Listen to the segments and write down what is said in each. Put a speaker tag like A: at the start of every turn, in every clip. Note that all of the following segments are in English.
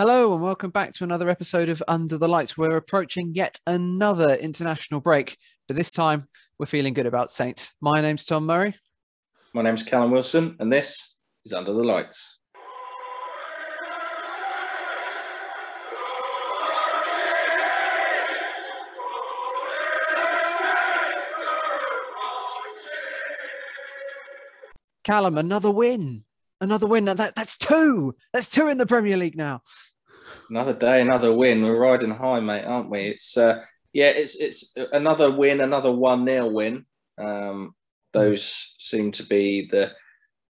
A: Hello and welcome back to another episode of Under the Lights. We're approaching yet another international break, but this time we're feeling good about Saints. My name's Tom Murray.
B: My name's Callum Wilson, and this is Under the Lights.
A: Callum, another win. Another win. That, that's two. That's two in the Premier League now.
B: Another day, another win. We're riding high, mate, aren't we? It's uh, yeah, it's it's another win, another one 0 win. Um, those seem to be the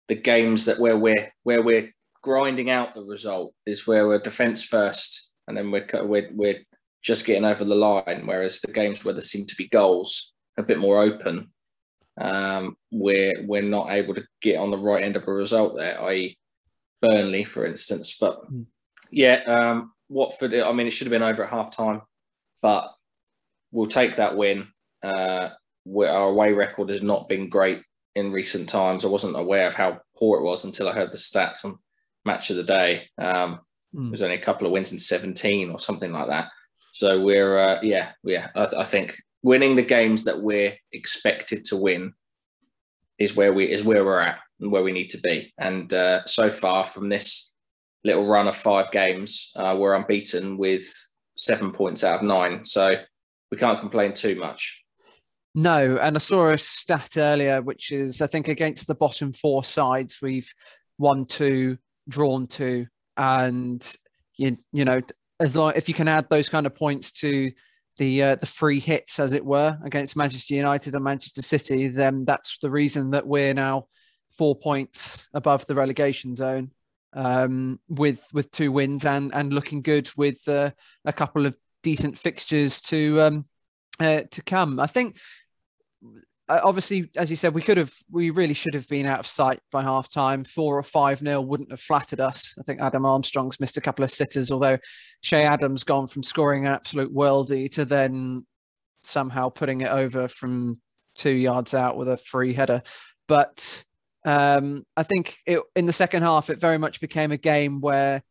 B: the games that where we're where we're grinding out the result is where we're defence first, and then we're we're we're just getting over the line. Whereas the games where there seem to be goals, a bit more open, um, we're we're not able to get on the right end of a result there, i.e., Burnley, for instance. But mm. yeah, um, Watford. I mean, it should have been over at half time, but we'll take that win. Uh, our away record has not been great in recent times. I wasn't aware of how poor it was until I heard the stats on Match of the Day. Um, mm. There's only a couple of wins in 17 or something like that. So we're uh, yeah yeah I, I think winning the games that we're expected to win is where we is where we're at and where we need to be. And uh, so far from this little run of five games, uh, we're unbeaten with seven points out of nine. So we can't complain too much.
A: No, and I saw a stat earlier, which is I think against the bottom four sides, we've won two, drawn two, and you you know as long if you can add those kind of points to the uh, the free hits, as it were, against Manchester United and Manchester City, then that's the reason that we're now four points above the relegation zone, um, with with two wins and and looking good with uh, a couple of decent fixtures to um, uh, to come. I think obviously, as you said, we could have, we really should have been out of sight by half time. Four or five nil wouldn't have flattered us. I think Adam Armstrong's missed a couple of sitters, although Che Adams gone from scoring an absolute worldie to then somehow putting it over from two yards out with a free header. But um, I think it, in the second half, it very much became a game where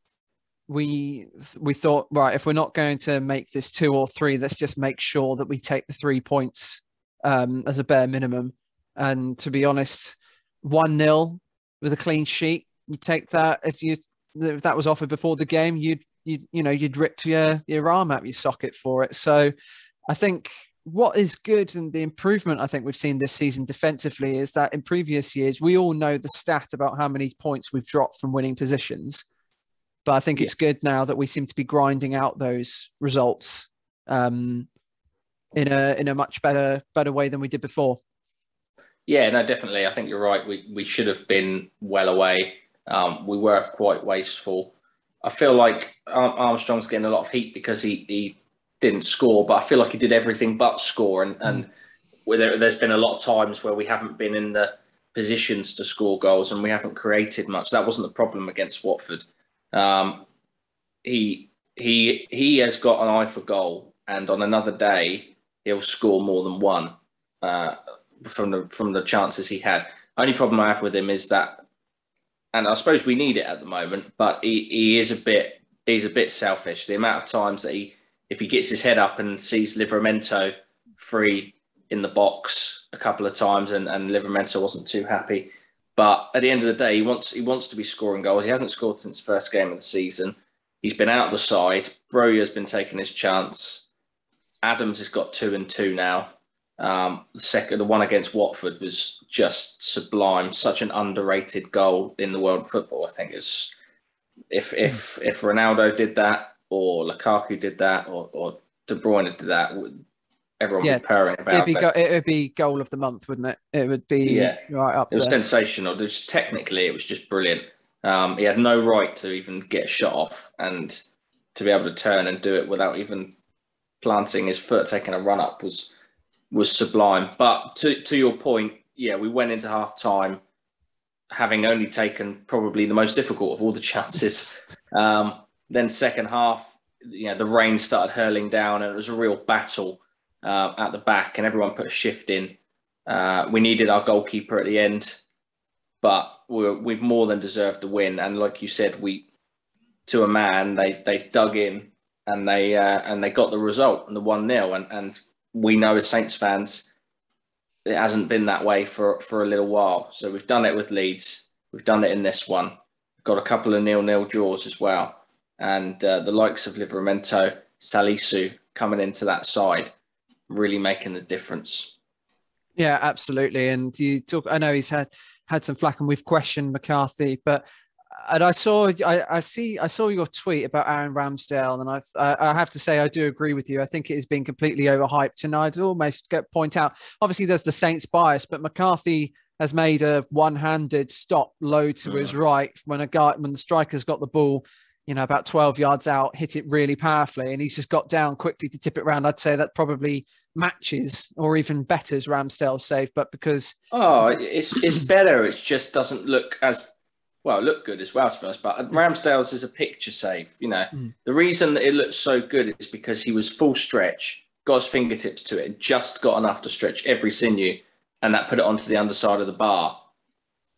A: we we thought, right, if we're not going to make this two or three, let's just make sure that we take the three points um, as a bare minimum. And to be honest, one 0 with a clean sheet, you take that. If you if that was offered before the game, you'd you you know you'd rip your your arm out your socket for it. So I think what is good and the improvement I think we've seen this season defensively is that in previous years we all know the stat about how many points we've dropped from winning positions. But I think yeah. it's good now that we seem to be grinding out those results. Um, in a in a much better better way than we did before.
B: Yeah, no, definitely. I think you're right. We we should have been well away. Um, we were quite wasteful. I feel like Armstrong's getting a lot of heat because he he didn't score, but I feel like he did everything but score. And and there, there's been a lot of times where we haven't been in the positions to score goals and we haven't created much. That wasn't the problem against Watford. Um, he he he has got an eye for goal, and on another day, he'll score more than one uh, from the from the chances he had. Only problem I have with him is that, and I suppose we need it at the moment, but he, he is a bit he's a bit selfish. The amount of times that he, if he gets his head up and sees Livramento free in the box a couple of times, and and Livramento wasn't too happy. But at the end of the day, he wants he wants to be scoring goals. He hasn't scored since first game of the season. He's been out of the side. Broja has been taking his chance. Adams has got two and two now. Um, the second, the one against Watford was just sublime. Such an underrated goal in the world of football. I think is if if if Ronaldo did that, or Lukaku did that, or, or De Bruyne did that, everyone yeah, would be purring about
A: it'd be it. Go, it would be goal of the month, wouldn't it? It would be yeah. right up. There.
B: It was sensational. Just technically, it was just brilliant. Um, he had no right to even get shot off, and to be able to turn and do it without even planting his foot, taking a run up was was sublime. But to to your point, yeah, we went into half time having only taken probably the most difficult of all the chances. Um, then second half, you know, the rain started hurling down, and it was a real battle uh, at the back, and everyone put a shift in. Uh, we needed our goalkeeper at the end, but we we've more than deserved the win. And like you said, we to a man. They they dug in and they uh, and they got the result and the one 0 and and we know as Saints fans, it hasn't been that way for for a little while. So we've done it with Leeds. We've done it in this one. Got a couple of nil nil draws as well, and uh, the likes of Livramento, Salisu coming into that side, really making the difference.
A: Yeah, absolutely. And you talk. I know he's had had some flack, and we've questioned McCarthy, but and I saw, I, I see, I saw your tweet about Aaron Ramsdale, and I, I have to say, I do agree with you. I think it has been completely overhyped, and I'd almost get point out. Obviously, there's the Saints bias, but McCarthy has made a one-handed stop low to his mm. right when a guy, when the striker's got the ball, you know, about 12 yards out, hit it really powerfully, and he's just got down quickly to tip it around. I'd say that probably matches or even betters Ramsdale's save, but because
B: oh, it's it's better. It just doesn't look as well, it looked good as well, to be honest. But Ramsdale's is a picture save. You know, mm. the reason that it looks so good is because he was full stretch, got his fingertips to it, just got enough to stretch every sinew, and that put it onto the underside of the bar.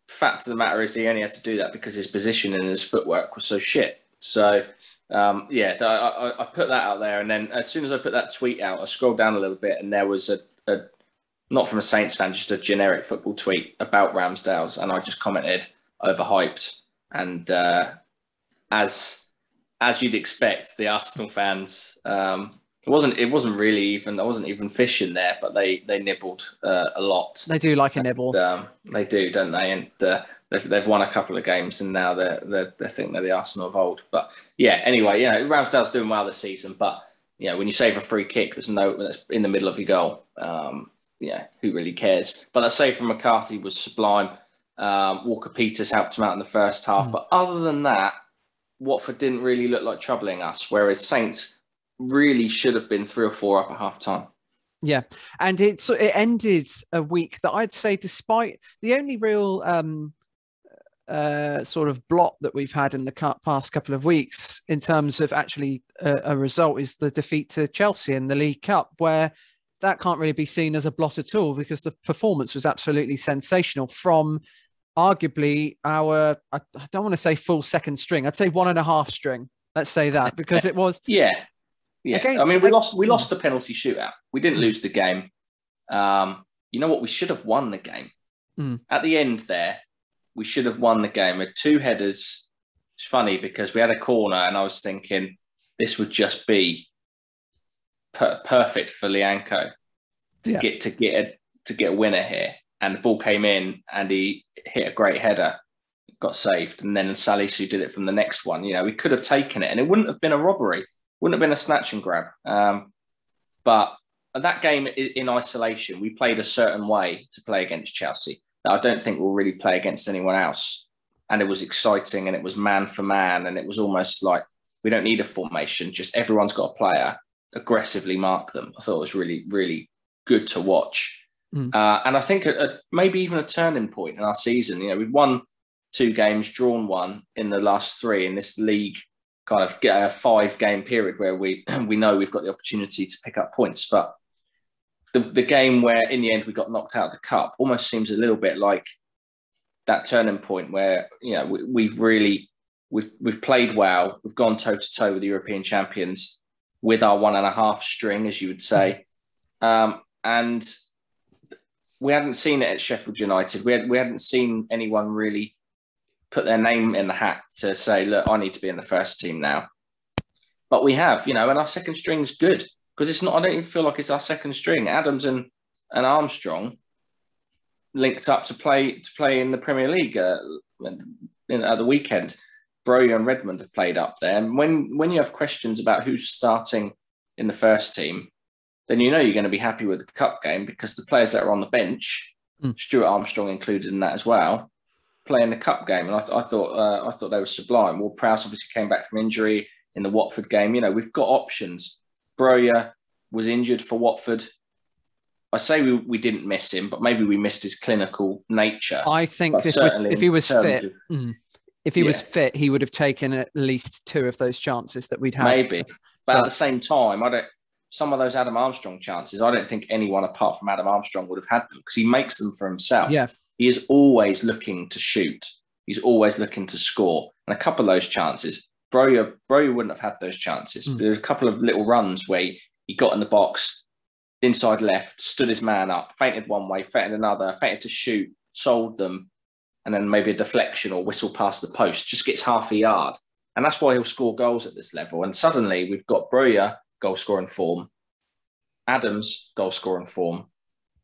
B: Fact of the matter is, he only had to do that because his position and his footwork was so shit. So, um, yeah, I, I, I, put that out there, and then as soon as I put that tweet out, I scrolled down a little bit, and there was a, a not from a Saints fan, just a generic football tweet about Ramsdale's, and I just commented overhyped. And uh, as as you'd expect, the Arsenal fans um, it wasn't it wasn't really even I wasn't even fishing there, but they they nibbled uh, a lot.
A: They do like a nibble.
B: And, um, they do, don't they? And uh, they've, they've won a couple of games, and now they're, they're they think they're the Arsenal of old. But yeah, anyway, you know, Ramsdale's doing well this season, but you know, when you save a free kick that's no that's in the middle of your goal, um, yeah, who really cares? But that save from McCarthy was sublime. Um, Walker Peters helped him out in the first half. Mm. But other than that, Watford didn't really look like troubling us, whereas Saints really should have been three or four up at half time.
A: Yeah, and it it ended a week that I'd say, despite the only real um, uh, sort of blot that we've had in the past couple of weeks in terms of actually a, a, result is the defeat to Chelsea in the League Cup, where that can't really be seen as a blot at all because the performance was absolutely sensational from arguably our I, I don't want to say full second string. I'd say one and a half string. Let's say that because it was
B: yeah yeah. Against, I mean, we lost we lost the penalty shootout. We didn't lose the game. Um, you know what? We should have won the game. Mm. At the end there, we should have won the game with two headers. It's funny because we had a corner, and I was thinking this would just be per- perfect for Lyanco to yeah. get to get a to get a winner here and the ball came in and he hit a great header, got saved, and then Salisu did it from the next one. You know, we could have taken it, and it wouldn't have been a robbery, wouldn't have been a snatch and grab. Um, but that game in isolation, we played a certain way to play against Chelsea that I don't think we'll really play against anyone else. And it was exciting, and it was man for man, and it was almost like we don't need a formation; just everyone's got a player. Aggressively mark them. I thought it was really, really good to watch. Mm. Uh, and I think a, a, maybe even a turning point in our season. You know, we've won two games, drawn one in the last three in this league kind of get a five game period where we we know we've got the opportunity to pick up points. But the, the game where in the end we got knocked out of the cup almost seems a little bit like that turning point where you know we, we've really we've we've played well. We've gone toe to toe with the European champions with our one and a half string, as you would say, um, and we hadn't seen it at Sheffield United. We, had, we hadn't seen anyone really put their name in the hat to say, look, I need to be in the first team now. But we have, you know, and our second string's good because it's not, I don't even feel like it's our second string. Adams and, and Armstrong linked up to play to play in the Premier League uh, in, at the weekend. Broja and Redmond have played up there. And when, when you have questions about who's starting in the first team, then you know you're going to be happy with the cup game because the players that are on the bench, mm. Stuart Armstrong included in that as well, playing the cup game. And I, th- I thought uh, I thought they were sublime. Well, Prowse obviously came back from injury in the Watford game. You know, we've got options. Broja was injured for Watford. I say we, we didn't miss him, but maybe we missed his clinical nature.
A: I think this would, if he was fit, of, mm, if he yeah. was fit, he would have taken at least two of those chances that we'd had.
B: Maybe, but, but at the same time, I don't some of those Adam Armstrong chances, I don't think anyone apart from Adam Armstrong would have had them because he makes them for himself.
A: Yeah.
B: He is always looking to shoot. He's always looking to score. And a couple of those chances, Broja, Broja wouldn't have had those chances. Mm. There's a couple of little runs where he, he got in the box, inside left, stood his man up, fainted one way, fainted another, fainted to shoot, sold them, and then maybe a deflection or whistle past the post, just gets half a yard. And that's why he'll score goals at this level. And suddenly we've got Broja goal scoring form, Adams goal scoring form,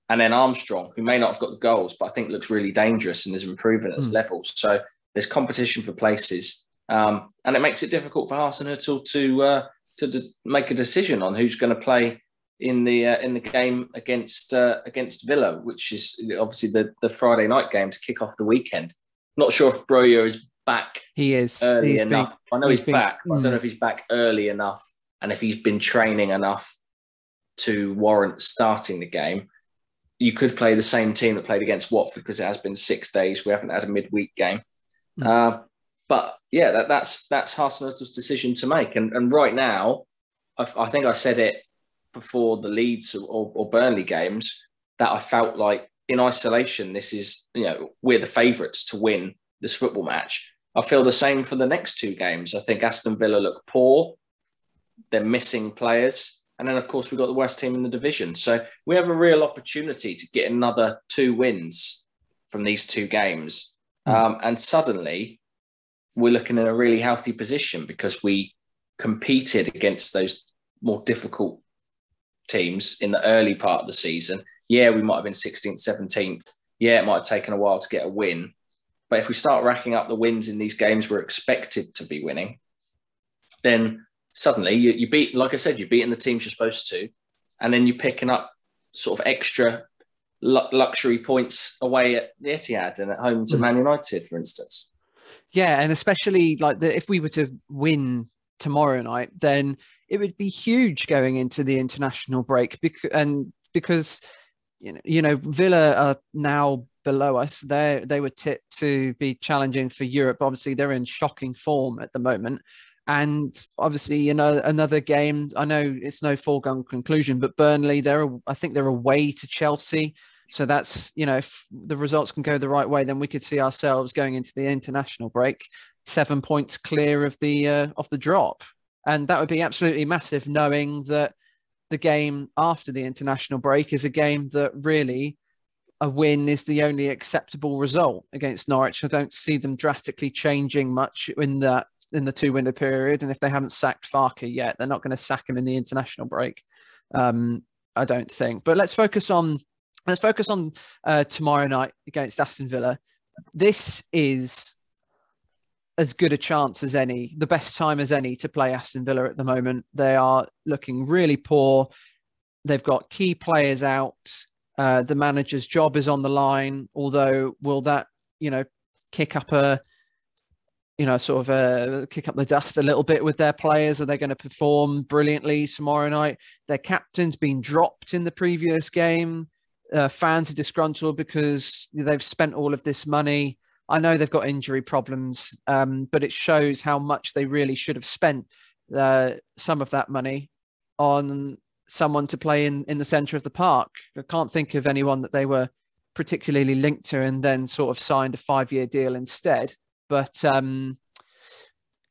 B: and then Armstrong, who may not have got the goals, but I think looks really dangerous and is improving at this mm. level. So there's competition for places, um, and it makes it difficult for Hasenhüttl to uh, to make a decision on who's going to play in the uh, in the game against uh, against Villa, which is obviously the the Friday night game to kick off the weekend. Not sure if Broja is back.
A: He is
B: early
A: he's
B: enough. Been, I know he's, he's been, back, but mm. I don't know if he's back early enough and if he's been training enough to warrant starting the game you could play the same team that played against Watford because it has been six days. We haven't had a midweek game. Mm. Uh, but yeah, that, that's that's Hasenhüttl's decision to make. And, and right now, I, I, think I said it before the Leeds or, or, Burnley games that I felt like in isolation, this is, you know, we're the favourites to win this football match. I feel the same for the next two games. I think Aston Villa look poor. They're missing players. And then, of course, we've got the worst team in the division. So we have a real opportunity to get another two wins from these two games. Mm. Um, and suddenly, we're looking in a really healthy position because we competed against those more difficult teams in the early part of the season. Yeah, we might have been 16th, 17th. Yeah, it might have taken a while to get a win. But if we start racking up the wins in these games we're expected to be winning, then suddenly you, you beat, like I said, you're beating the teams you're supposed to, and then you're picking up sort of extra luxury points away at the Etihad and at home to mm. Man United, for instance.
A: Yeah, and especially like the, if we were to win tomorrow night, then it would be huge going into the international break because and because you know, you know Villa are now below us. They they were tipped to be challenging for Europe. Obviously, they're in shocking form at the moment, and obviously, you know, another game. I know it's no foregone conclusion, but Burnley, they're I think they're away to Chelsea. So that's you know, if the results can go the right way, then we could see ourselves going into the international break seven points clear of the uh, of the drop, and that would be absolutely massive, knowing that the game after the international break is a game that really a win is the only acceptable result against Norwich. I don't see them drastically changing much in that in the two window period. And if they haven't sacked Farke yet, they're not going to sack him in the international break. Um, I don't think. But let's focus on let's focus on uh, tomorrow night against Aston Villa. This is as good a chance as any, the best time as any to play Aston Villa at the moment. They are looking really poor. They've got key players out. Uh, the manager's job is on the line. Although, will that you know kick up a you know, sort of uh, kick up the dust a little bit with their players? Are they going to perform brilliantly tomorrow night? Their captain's been dropped in the previous game. Uh, fans are disgruntled because they've spent all of this money. I know they've got injury problems, um, but it shows how much they really should have spent uh, some of that money on someone to play in, in the centre of the park. I can't think of anyone that they were particularly linked to and then sort of signed a five year deal instead. But um,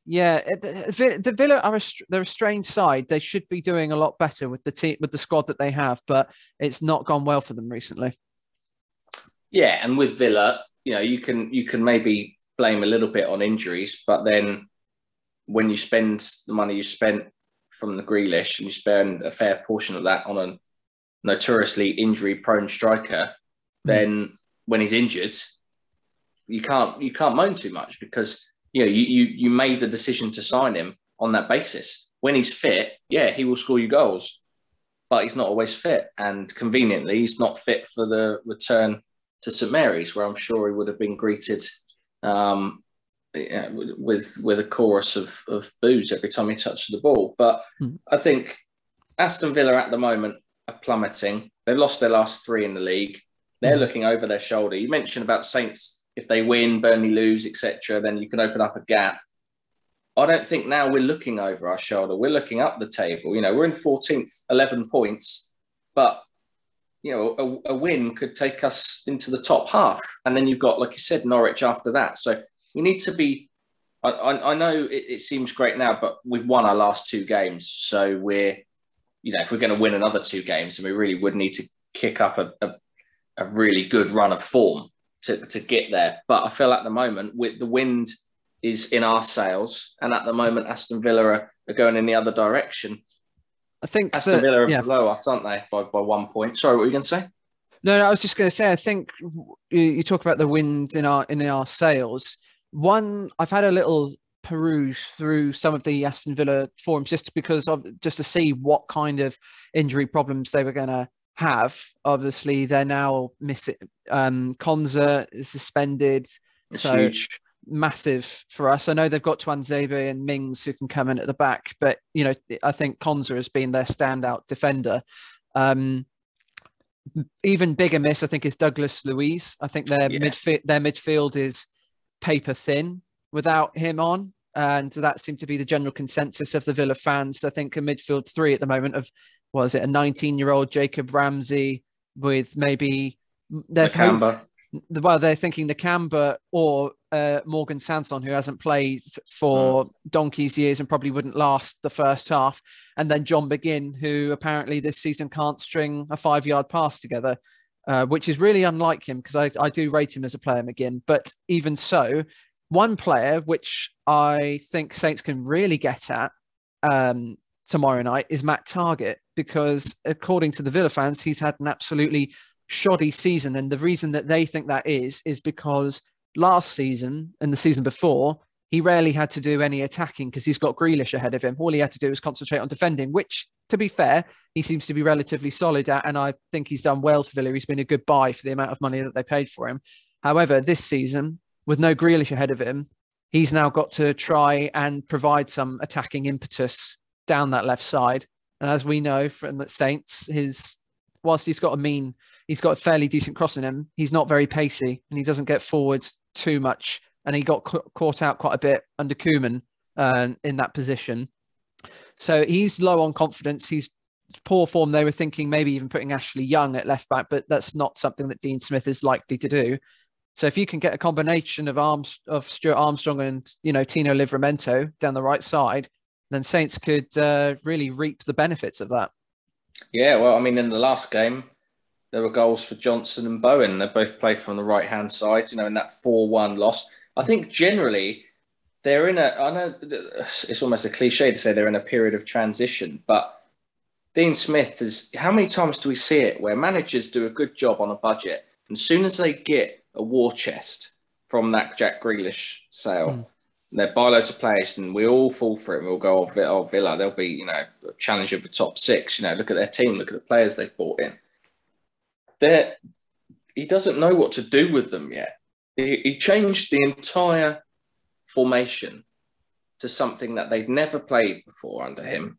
A: yeah, the, the Villa are a, they're a strange side. They should be doing a lot better with the team with the squad that they have, but it's not gone well for them recently.
B: Yeah, and with Villa, you know, you can you can maybe blame a little bit on injuries, but then when you spend the money you spent from the Grealish and you spend a fair portion of that on a notoriously injury-prone striker, mm. then when he's injured, you can't you can't moan too much because you know you you you made the decision to sign him on that basis. When he's fit, yeah, he will score you goals, but he's not always fit. And conveniently, he's not fit for the return to St Mary's, where I'm sure he would have been greeted um, yeah, with with a chorus of of boos every time he touches the ball. But mm. I think Aston Villa at the moment are plummeting. They've lost their last three in the league. They're mm. looking over their shoulder. You mentioned about Saints if they win, Burnley lose, etc., then you can open up a gap. I don't think now we're looking over our shoulder. We're looking up the table. You know, we're in 14th, 11 points, but you know, a, a, win could take us into the top half. And then you've got, like you said, Norwich after that. So we need to be, I, I, I know it, it, seems great now, but we've won our last two games, so we're, you know, if we're going to win another two games, then we really would need to kick up a, a, a really good run of form to, to get there. But I feel at the moment with the wind is in our sails, and at the moment Aston Villa are, are going in the other direction.
A: I think
B: Aston that, Villa are yeah. below us, aren't they, by, by one point? Sorry, what were you going to say?
A: No, no, I was just going to say. I think you, you talk about the wind in our in our sails. One, I've had a little peruse through some of the Aston Villa forums just because of just to see what kind of injury problems they were going to have. Obviously, they're now missing. Um, Konsa is suspended,
B: it's
A: so
B: huge.
A: massive for us. I know they've got Tuanzebe and Mings who can come in at the back, but you know, I think Konsa has been their standout defender. Um, even bigger miss, I think, is Douglas Luiz. I think their yeah. midfield their midfield is paper thin without him on. And that seemed to be the general consensus of the Villa fans. I think a midfield three at the moment of was it a 19 year old Jacob Ramsey with maybe
B: their Nakamba.
A: well they're thinking the Camber or uh, Morgan Sanson who hasn't played for mm. donkey's years and probably wouldn't last the first half and then John McGinn who apparently this season can't string a five yard pass together uh, which is really unlike him because I, I do rate him as a player McGinn but even so one player which I think Saints can really get at um, tomorrow night is Matt Targett because according to the Villa fans, he's had an absolutely shoddy season. And the reason that they think that is, is because last season and the season before, he rarely had to do any attacking because he's got Grealish ahead of him. All he had to do was concentrate on defending, which, to be fair, he seems to be relatively solid at. And I think he's done well for Villa. He's been a good buy for the amount of money that they paid for him. However, this season, with no Grealish ahead of him, he's now got to try and provide some attacking impetus down that left side. And as we know from the Saints, his whilst he's got a mean, he's got a fairly decent cross in him. He's not very pacey, and he doesn't get forward too much. And he got ca- caught out quite a bit under Koeman uh, in that position. So he's low on confidence. He's poor form. They were thinking maybe even putting Ashley Young at left back, but that's not something that Dean Smith is likely to do. So if you can get a combination of arms of Stuart Armstrong and you know Tino Livramento down the right side, then Saints could uh, really reap the benefits of that.
B: Yeah, well, I mean, in the last game, there were goals for Johnson and Bowen. They both played from the right hand side, you know, in that 4 1 loss. I think generally they're in a, I know it's almost a cliche to say they're in a period of transition, but Dean Smith is, how many times do we see it where managers do a good job on a budget and as soon as they get a war chest from that Jack Grealish sale, mm they buy loads of players and we all fall for it. We'll go, oh, oh Villa, they'll be, you know, a challenge of the top six. You know, look at their team, look at the players they've bought in. They're, he doesn't know what to do with them yet. He, he changed the entire formation to something that they'd never played before under him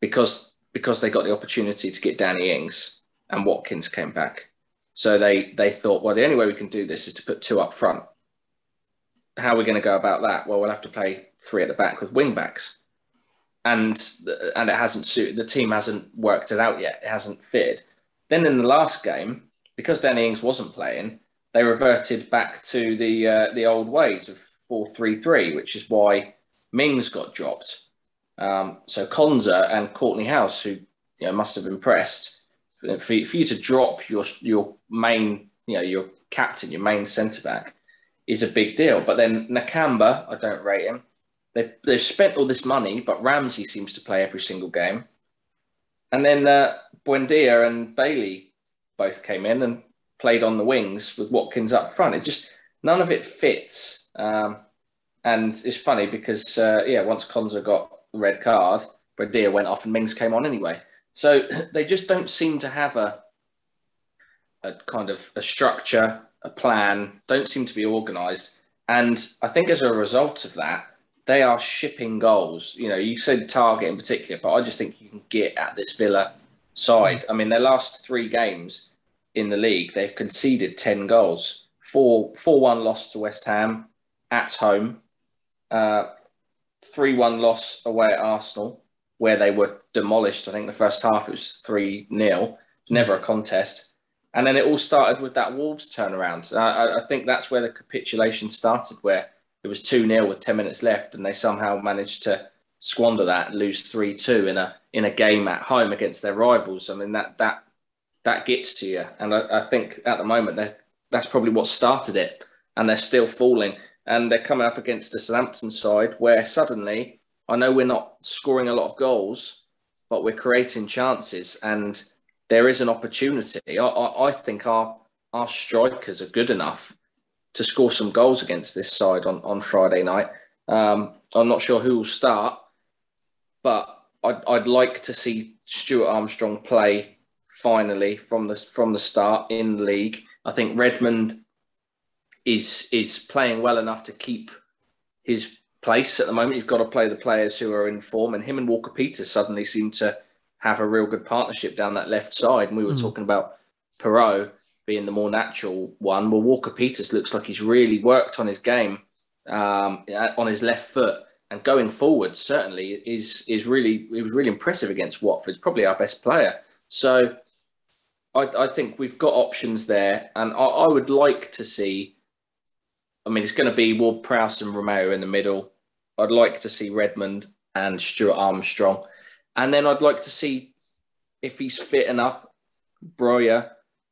B: because because they got the opportunity to get Danny Ings and Watkins came back. So they they thought, well, the only way we can do this is to put two up front how are we going to go about that? Well, we'll have to play three at the back with wing backs, and and it hasn't suited the team hasn't worked it out yet. It hasn't fitted. Then in the last game, because Danny Ings wasn't playing, they reverted back to the uh, the old ways of four three three, which is why Mings got dropped. Um, so Konsa and Kortney Hause, who you know, must have impressed, for, for you to drop your your main, you know, your captain, your main centre back is a big deal. But then Nakamba, I don't rate him. They, they've spent all this money, but Ramsey seems to play every single game. And then uh, Buendia and Bailey both came in and played on the wings with Watkins up front. It just, none of it fits. Um, and it's funny because, uh, yeah, once Konsa got red card, Buendia went off and Mings came on anyway. So they just don't seem to have a, a kind of a structure a plan, don't seem to be organised. And I think as a result of that, they are shipping goals. You know, you said Targett in particular, but I just think you can get at this Villa side. I mean, their last three games in the league, they've conceded 10 goals. 4 4 1 loss to West Ham at home, uh, 3 1 loss away at Arsenal, where they were demolished. I think the first half it was 3 0. Never a contest and then it all started with that Wolves turnaround. I, I think that's where the capitulation started, where it was 2 0 with 10 minutes left, and they somehow managed to squander that, lose 3 2 in a in a game at home against their rivals. I mean, that that that gets to you. And I, I think at the moment, that's probably what started it. And they're still falling. And they're coming up against the Southampton side where suddenly, I know we're not scoring a lot of goals, but we're creating chances. And there is an opportunity. I, I, I think our, our strikers are good enough to score some goals against this side on, on Friday night. Um, I'm not sure who will start, but I'd, I'd like to see Stuart Armstrong play finally from the from the start in the league. I think Redmond is is playing well enough to keep his place at the moment. You've got to play the players who are in form, and him and Walker Peters suddenly seem to have a real good partnership down that left side. And we were mm. talking about Perraud being the more natural one. Well, Walker Peters looks like he's really worked on his game um, on his left foot and going forward. Certainly is is really it was really impressive against Watford. Probably our best player. So I, I think we've got options there, and I, I would like to see. I mean, it's going to be Ward Prowse and Romeu in the middle. I'd like to see Redmond and Stuart Armstrong, and then I'd like to see if he's fit enough, Broja,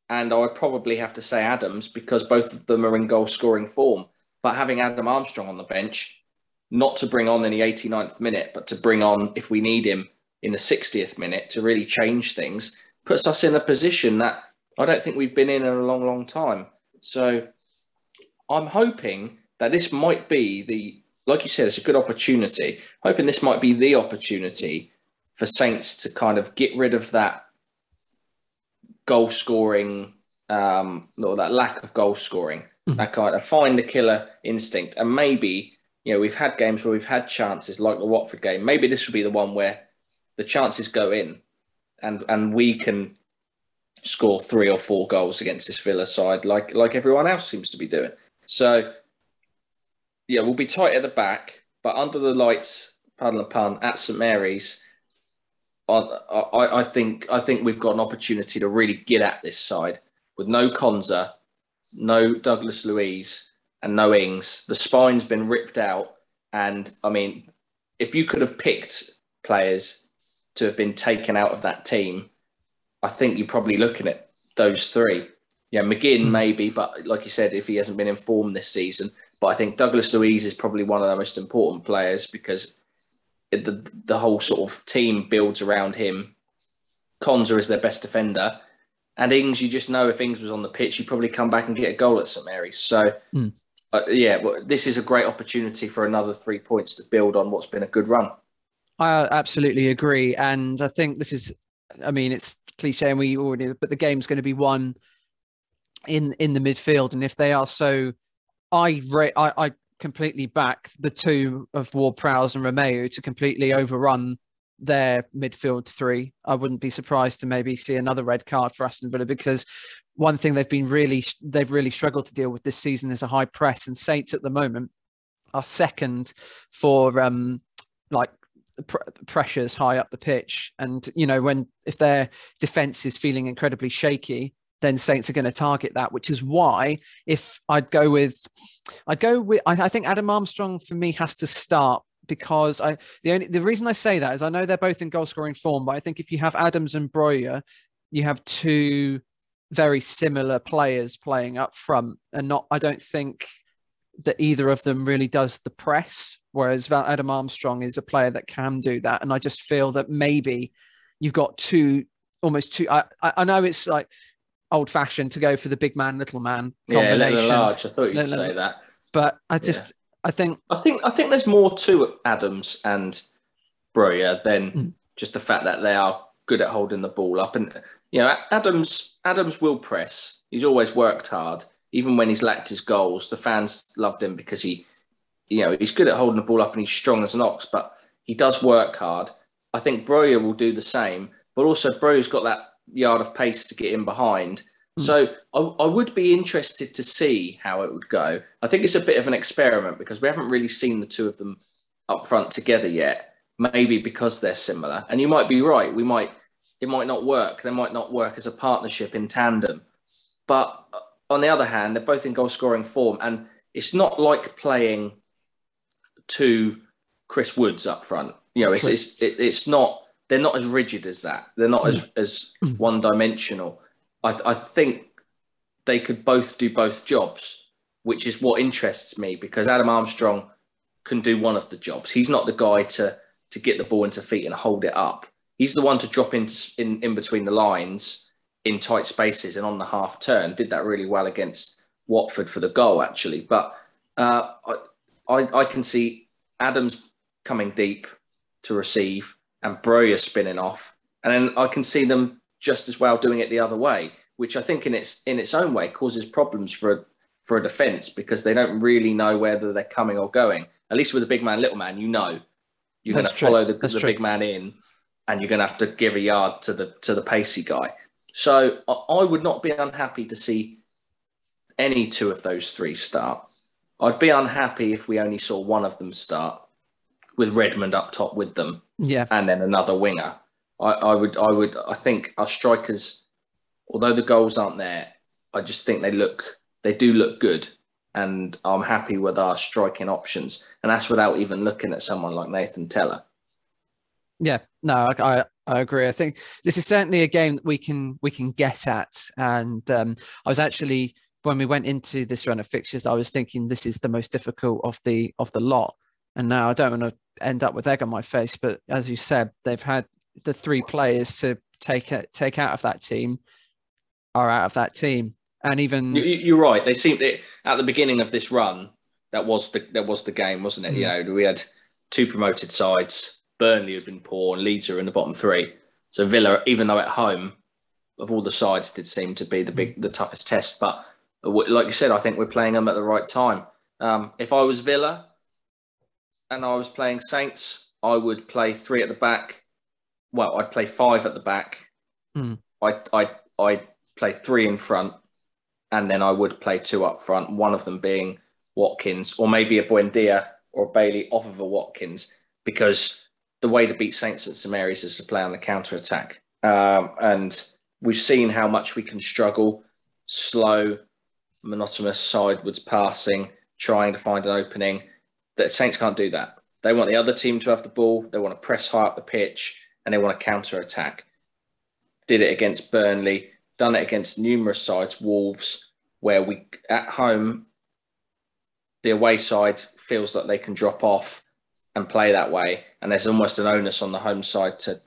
B: and I'd probably have to say Adams because both of them are in goal scoring form. But having Adam Armstrong on the bench, not to bring on in the 89th minute, but to bring on if we need him in the 60th minute to really change things, puts us in a position that I don't think we've been in in a long, long time. So I'm hoping that this might be the, like you said, it's a good opportunity. Hoping this might be the opportunity for Saints to kind of get rid of that goal scoring, um, or that lack of goal scoring, mm-hmm. that kind of find the killer instinct. And maybe, you know, we've had games where we've had chances like the Watford game. Maybe this will be the one where the chances go in and and we can score three or four goals against this Villa side, like like everyone else seems to be doing. So yeah, we'll be tight at the back, but under the lights, pardon the pun, at St Mary's, I, I, think I think we've got an opportunity to really get at this side with no Konsa, no Douglas Luiz, and no Ings. The spine's been ripped out, and I mean, if you could have picked players to have been taken out of that team, I think you're probably looking at those three. Yeah, McGinn mm. maybe, but like you said, if he hasn't been informed this season, but I think Douglas Luiz is probably one of the most important players because the the whole sort of team builds around him. Konsa is their best defender, and Ings, you just know if Ings was on the pitch, he'd probably come back and get a goal at St Mary's. So, mm. uh, yeah, well, this is a great opportunity for another three points to build on what's been a good run.
A: I absolutely agree, and I think this is. I mean, it's cliche, and we already, but the game's going to be won in in the midfield, and if they are so, I I, I completely back the two of Ward Prowse and Romeu to completely overrun their midfield three. I wouldn't be surprised to maybe see another red card for Aston Villa because one thing they've been really they've really struggled to deal with this season is a high press, and Saints at the moment are second for um like pr- pressures high up the pitch. And, you know, when if their defense is feeling incredibly shaky, then Saints are going to target that, which is why if I'd go with, I'd go with, I, I think Adam Armstrong for me has to start because I the only the reason I say that is I know they're both in goal scoring form, but I think if you have Adams and Broja, you have two very similar players playing up front, and not I don't think that either of them really does the press, whereas Adam Armstrong is a player that can do that. And I just feel that maybe you've got two, almost two. I, I know it's like old fashioned to go for the big man, little man
B: combination. Yeah, large. I thought you'd little, say that.
A: But I just, yeah. I think,
B: I think, I think there's more to Adams and Broja than mm. just the fact that they are good at holding the ball up. And you know, Adams, Adams will press. He's always worked hard even when he's lacked his goals, the fans loved him because he, you know, he's good at holding the ball up and he's strong as an ox, but he does work hard. I think Broja will do the same, but also Broja's got that yard of pace to get in behind. Mm. So I, I, would be interested to see how it would go. I think it's a bit of an experiment because we haven't really seen the two of them up front together yet. Maybe because they're similar, and you might be right. We might it might not work. They might not work as a partnership in tandem, but on the other hand, they're both in goal scoring form, and it's not like playing two Chris Woods up front. You know, it's it's, it's not they're not as rigid as that. They're not as as one dimensional. I I think they could both do both jobs, which is what interests me because Adam Armstrong can do one of the jobs. He's not the guy to to get the ball into feet and hold it up. He's the one to drop into in, in between the lines in tight spaces and on the half turn. Did that really well against Watford for the goal actually. But uh, I, I I can see Adams coming deep to receive and Broja spinning off, and then I can see them just as well doing it the other way, which I think in its in its own way causes problems for a, for a defence because they don't really know whether they're coming or going. At least with a big man, little man, you know you're going to follow the, the big man in, and you're going to have to give a yard to the to the pacey guy. So I, I would not be unhappy to see any two of those three start. I'd be unhappy if we only saw one of them start with Redmond up top with them
A: Yeah,
B: and then another winger. I, I would, I would, I think our strikers, although the goals aren't there, I just think they look, they do look good, and I'm happy with our striking options, and that's without even looking at someone like Nathan Tella.
A: yeah. No, I, I agree. I think this is certainly a game that we can we can get at. And um, I was actually when we went into this run of fixtures, I was thinking this is the most difficult of the of the lot. And now I don't want to end up with egg on my face, but as you said, they've had the three players to take it take out of that team are out of that team, and even
B: You, you're right. They seemed it, at the beginning of this run. That was the that was the game, wasn't it? You know, we had two promoted sides. Burnley had been poor, and Leeds are in the bottom three. So Villa, even though at home, of all the sides, did seem to be the big, the toughest test. But like you said, I think we're playing them at the right time. Um, if I was Villa, and I was playing Saints, I would play three at the back. Well, I'd play five at the back.
A: Hmm.
B: I I I play three in front, and then I would play two up front. One of them being Watkins, or maybe a Buendia or a Bailey off of a Watkins, because the way to beat Saints at St Mary's is to play on the counter attack. Um, and we've seen how much we can struggle, slow, monotonous sidewards passing, trying to find an opening. That Saints can't do that. They want the other team to have the ball. They want to press high up the pitch, and they want to counter attack. Did it against Burnley. Done it against numerous sides. Wolves, where we at home, the away side feels that they can drop off and play that way, and there's almost an onus on the home side to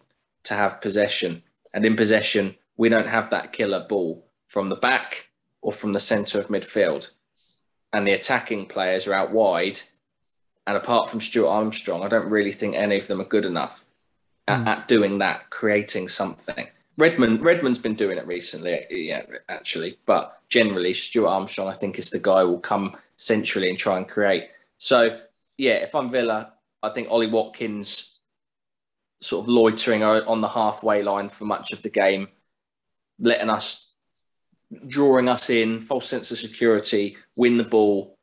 B: to have possession. And in possession, we don't have that killer ball from the back or from the centre of midfield. And the attacking players are out wide. And apart from Stuart Armstrong, I don't really think any of them are good enough at,
A: Mm.
B: at doing that, creating something. Redmond Redmond's been doing it recently, yeah, actually. But generally, Stuart Armstrong, I think, is the guy who will come centrally and try and create. So, yeah, if I'm Villa, I think Ollie Watkins sort of loitering on the halfway line for much of the game, letting us, drawing us in, false sense of security, win the ball,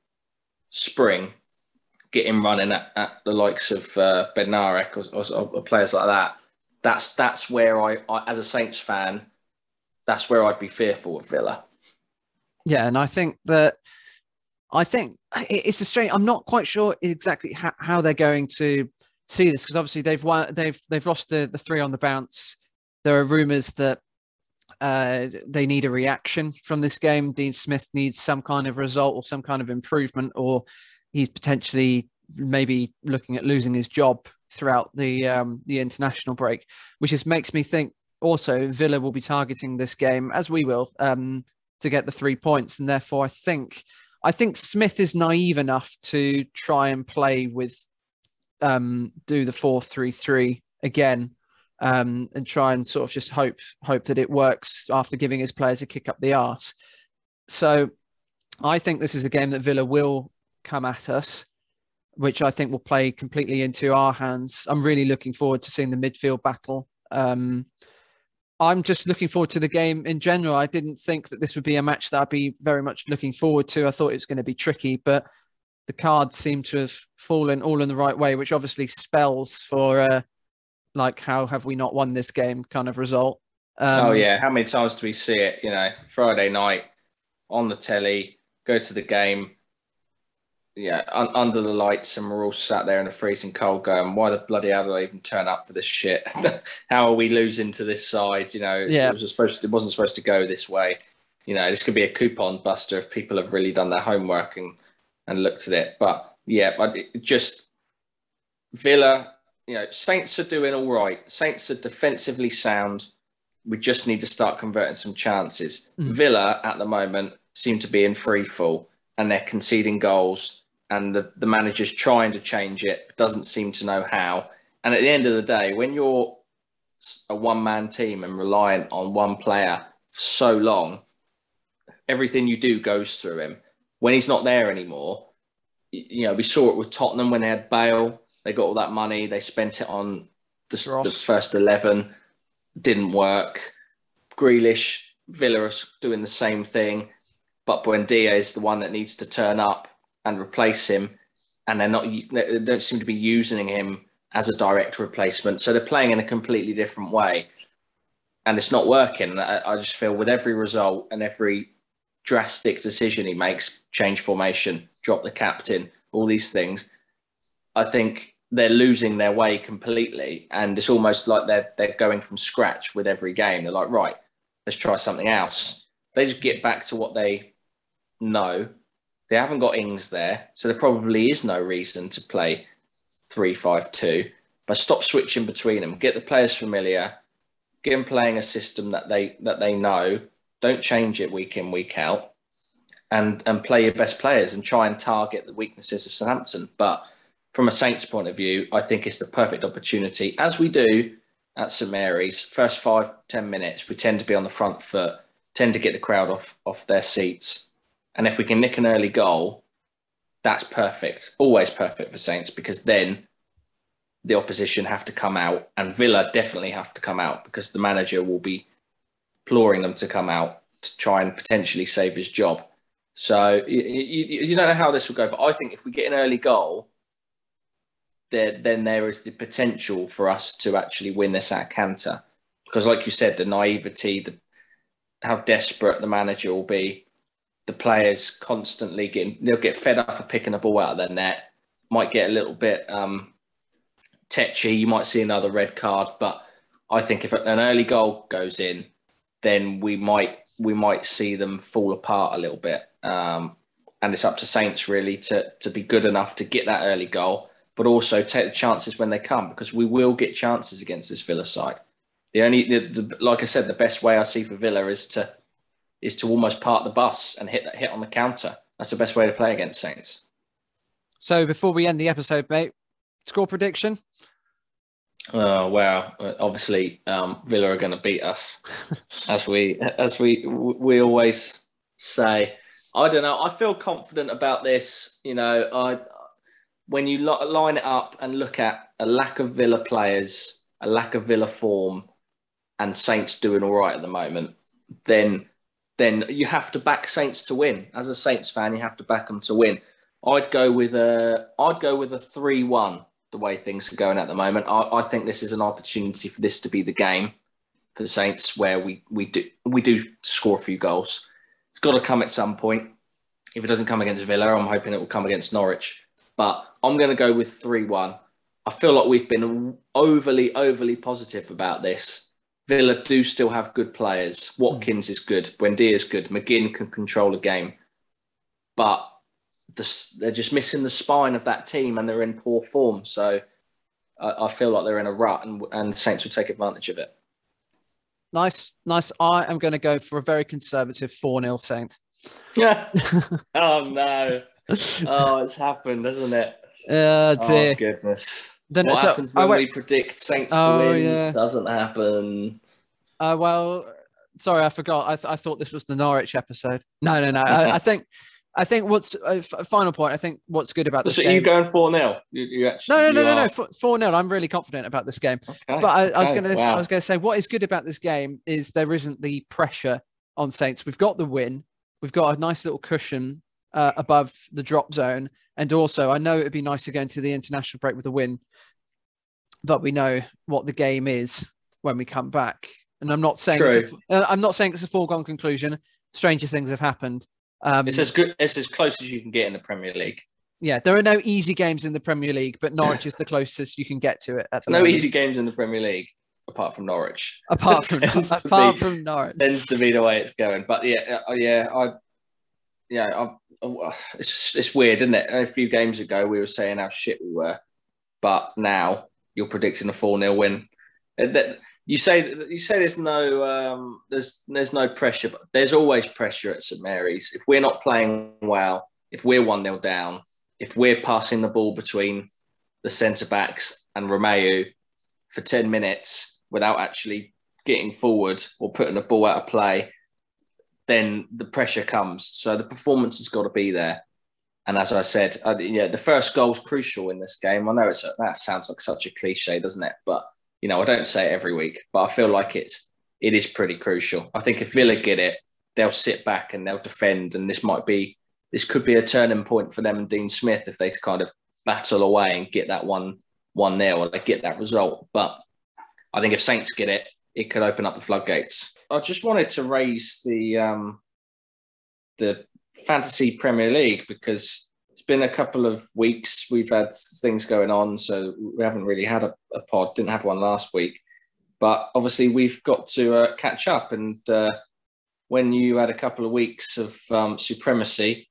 B: spring, get him running at, at the likes of uh, Bednarek or, or, or players like that. That's that's where I, I, as a Saints fan, that's where I'd be fearful of Villa.
A: Yeah, and I think that I think it's a strange. I'm not quite sure exactly how, how they're going to see this because obviously they've won, they've they've lost the the three on the bounce. There are rumours that uh, they need a reaction from this game. Dean Smith needs some kind of result or some kind of improvement, or he's potentially maybe looking at losing his job throughout the um, the international break, which just makes me think also Villa will be targeting this game as we will um, to get the three points, and therefore I think I think Smith is naive enough to try and play with um, do the four three three again. Um, and try and sort of just hope hope that it works after giving his players a kick up the arse. So I think this is a game that Villa will come at us, which I think will play completely into our hands. I'm really looking forward to seeing the midfield battle. Um, I'm just looking forward to the game in general. I didn't think that this would be a match that I'd be very much looking forward to. I thought it was going to be tricky, but the cards seem to have fallen all in the right way, which obviously spells for uh, like how have we not won this game kind of result. Um,
B: oh yeah, how many times do we see it? You know, Friday night on the telly, go to the game, yeah, un- under the lights, and we're all sat there in the freezing cold, going, "Why the bloody hell did I even turn up for this shit? How are we losing to this side? You know,
A: Yeah.
B: it was supposed to, it wasn't supposed to go this way. You know, this could be a coupon buster if people have really done their homework and and looked at it. But yeah, but just Villa, you know, Saints are doing all right. Saints are defensively sound. We just need to start converting some chances.
A: Mm.
B: Villa at the moment seem to be in free fall and they're conceding goals and the, the manager's trying to change it, but doesn't seem to know how. And at the end of the day, when you're a one man team and reliant on one player for so long, everything you do goes through him. When he's not there anymore, you know, we saw it with Tottenham when they had Bale. They got all that money, they spent it on the, the first 11, didn't work. Grealish, Villa are doing the same thing, but Buendia is the one that needs to turn up and replace him, and they're not. They don't seem to be using him as a direct replacement. So they're playing in a completely different way, and it's not working. I, I just feel with every result and every drastic decision he makes, change formation, drop the captain, all these things, I think they're losing their way completely, and it's almost like they're they're going from scratch with every game. They're like, right, let's try something else. They just get back to what they know. They haven't got Ings there, so there probably is no reason to play three five two. But stop switching between them. Get the players familiar. Get them playing a system that they that they know. Don't change it week in week out, and and play your best players and try and target the weaknesses of Southampton. But from a Saints point of view, I think it's the perfect opportunity, as we do at St Mary's. First five ten minutes, we tend to be on the front foot, tend to get the crowd off off their seats, and if we can nick an early goal, that's perfect. Always perfect for Saints because then the opposition have to come out, and Villa definitely have to come out because the manager will be imploring them to come out to try and potentially save his job. So you, you, you don't know how this will go, but I think if we get an early goal, there, then there is the potential for us to actually win this at canter. Because, like you said, the naivety, the how desperate the manager will be, the players constantly getting they'll get fed up of picking the ball out of their net, might get a little bit um, tetchy. You might see another red card, but I think if an early goal goes in, then we might we might see them fall apart a little bit. Um, and it's up to Saints really to to be good enough to get that early goal, but also take the chances when they come because we will get chances against this Villa side. The only, the, the, like I said, the best way I see for Villa is to is to almost park the bus and hit that hit on the counter. That's the best way to play against Saints.
A: So before we end the episode, mate, score prediction.
B: Oh! Uh, Obviously, um, Villa are going to beat us, as we as we we always say. I don't know. I feel confident about this. You know, I when you li- line it up and look at a lack of Villa players, a lack of Villa form, and Saints doing all right at the moment, then then you have to back Saints to win. As a Saints fan, you have to back them to win. I'd go with a I'd go with a three-one. The way things are going at the moment, I, I think this is an opportunity for this to be the game for the Saints, where we we do we do score a few goals. It's got to come at some point. If it doesn't come against Villa, I'm hoping it will come against Norwich. But I'm going to go with three-one. I feel like we've been overly overly positive about this. Villa do still have good players. Watkins is good. Buendia is good. McGinn can control a game, but the, they're just missing the spine of that team, and they're in poor form. So I, I feel like they're in a rut, and, and Saints will take advantage of it.
A: Nice, nice. I am going to go for a very conservative 4 0 Saints.
B: Yeah. oh no. Oh, it's happened, hasn't it?
A: Uh,
B: Oh
A: dear.
B: goodness.
A: Then
B: what
A: so-
B: happens when
A: went-
B: we predict Saints
A: Oh,
B: to win?
A: yeah.
B: Doesn't happen.
A: Uh, well, sorry, I forgot. I, th- I thought this was the Norwich episode. No, no, no. I, I think, I think what's uh, f- final point. I think what's good about this
B: So
A: game.
B: you going four 0 You, you actually?
A: no, no, no,
B: you
A: no, no. Four- Four 0 I'm really confident about this game.
B: Okay,
A: But I, I was going to,
B: wow.
A: I was going to say, what is good about this game is there isn't the pressure on Saints. We've got the win. We've got a nice little cushion uh, above the drop zone, and also I know it'd be nice to go into the international break with a win, but we know what the game is when we come back. And I'm not saying it's a, uh, I'm not saying it's a foregone conclusion. Stranger things have happened. Um,
B: It's as good. It's as close as you can get in the Premier League.
A: Yeah, there are no easy games in the Premier League, but Norwich is the closest you can get to it. At
B: no moment. easy games in the Premier League apart from Norwich.
A: Apart from apart be, from Norwich,
B: tends to be the way it's going. But yeah, uh, yeah, I, yeah, I, it's it's weird, isn't it? A few games ago, we were saying how shit we were, but now you're predicting a four 0 win. That you say you say there's no um, there's there's no pressure, but there's always pressure at St Mary's. If we're not playing well, if we're one 0 down, if we're passing the ball between the centre backs and Romeu for ten minutes without actually getting forward or putting the ball out of play, then the pressure comes. So the performance has got to be there. And as I said, uh, yeah, the first goal is crucial in this game. I know it's a, that sounds like such a cliche, doesn't it? But you know, I don't say it every week, but I feel like it's it is pretty crucial. I think if Villa get it, they'll sit back and they'll defend, and this might be this could be a turning point for them and Dean Smith if they kind of battle away and get that one one nil or they get that result. But I think if Saints get it, it could open up the floodgates. I just wanted to raise the um, the fantasy Premier League because it's been a couple of weeks. We've had things going on, so we haven't really had a, a pod. Didn't have one last week, but obviously we've got to uh, catch up. And uh, when you had a couple of weeks of um, supremacy,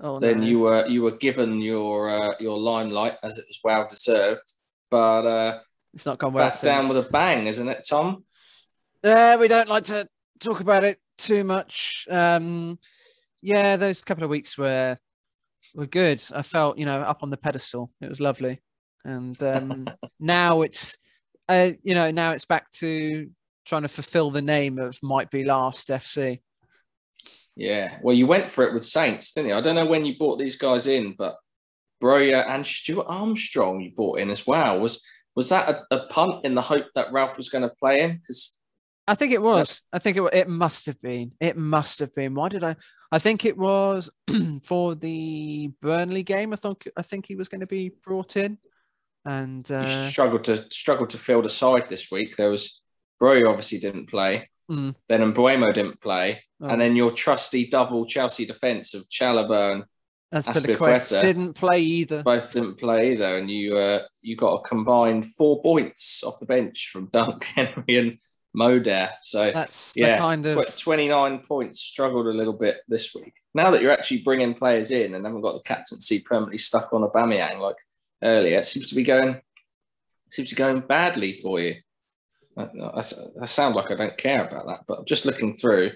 B: oh, then you were you were given your uh, your limelight as it was well deserved. But uh,
A: it's not gone well.
B: Back down with a bang, isn't it, Tom?
A: Uh, we don't like to talk about it too much. Um, yeah, those couple of weeks were were good. I felt, you know, up on the pedestal. It was lovely, and um, now it's, uh, you know, now it's back to trying to fulfill the name of might be last FC.
B: Yeah, well, you went for it with Saints, didn't you? I don't know when you brought these guys in, but Broja and Stuart Armstrong you brought in as well. Was was that a, a punt in the hope that Ralph was going to play him? Because
A: I think it was. I think it it must have been. It must have been. Why did I? I think it was for the Burnley game. I think I think he was going to be brought in, and uh,
B: he struggled to struggled to field the side this week. There was Broja obviously didn't play. Mm. Then Mbeumo didn't play, oh. and then your trusty double Chelsea defence of Chalobah and
A: Azpilicueta didn't play either.
B: Both didn't play either, and you uh, you got a combined four points off the bench from Dunk, Henry, and Moder. So
A: that's yeah, kind of
B: tw- 29 points. Struggled a little bit this week. Now that you're actually bringing players in and haven't got the captaincy permanently stuck on Aubameyang like earlier, it seems to be going seems to be going badly for you. I, I, I sound like I don't care about that, but just looking through.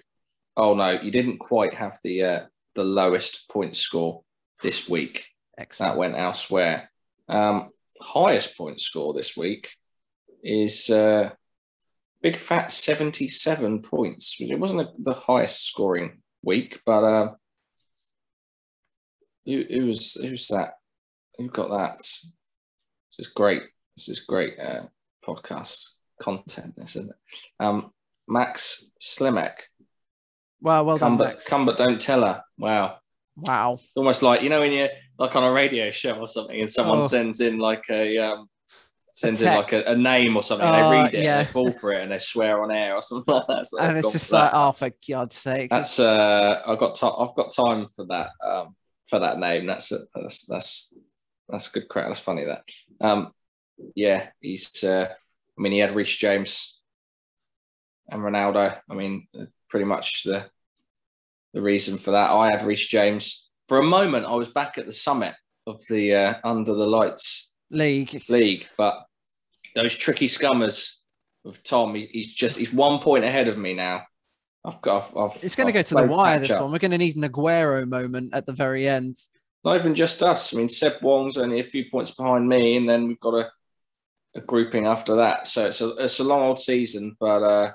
B: Oh no, you didn't quite have the uh, the lowest point score this week. Excellent. That went elsewhere. Um, highest point score this week is uh, big fat 77 points. It wasn't the highest scoring week, but uh, it, it was was that who got that? This is great. This is great uh, podcast content, isn't it? Um, Max Slimek
A: Wow, well
B: come
A: done,
B: but, Max. Come but don't tell her. Wow.
A: Wow.
B: It's almost like you know when you're like on a radio show or something, and someone oh. sends in like a um, sends in like a, a, name or something. Oh, they read it, yeah. they fall for it, and they swear on air or something like that. So
A: and it's just like, oh, for God's sake!
B: That's uh, I've got to- I've got time for that um, for that name. That's a, that's that's that's good crap. That's funny that. Um, yeah, he's. Uh, I mean, he had Reece James and Ronaldo. I mean, pretty much the the reason for that. I had Reece James. For a moment, I was back at the summit of the uh, under the lights
A: league
B: league, but those tricky scummers of Tom, he's just he's one point ahead of me now. I've got. I've, I've,
A: it's going to go to the wire. This up. one. We're going to need an Aguero moment at the very end.
B: Not even just us. I mean, Seb Wong's only a few points behind me, and then we've got a, a grouping after that. So it's a it's a long old season, but uh,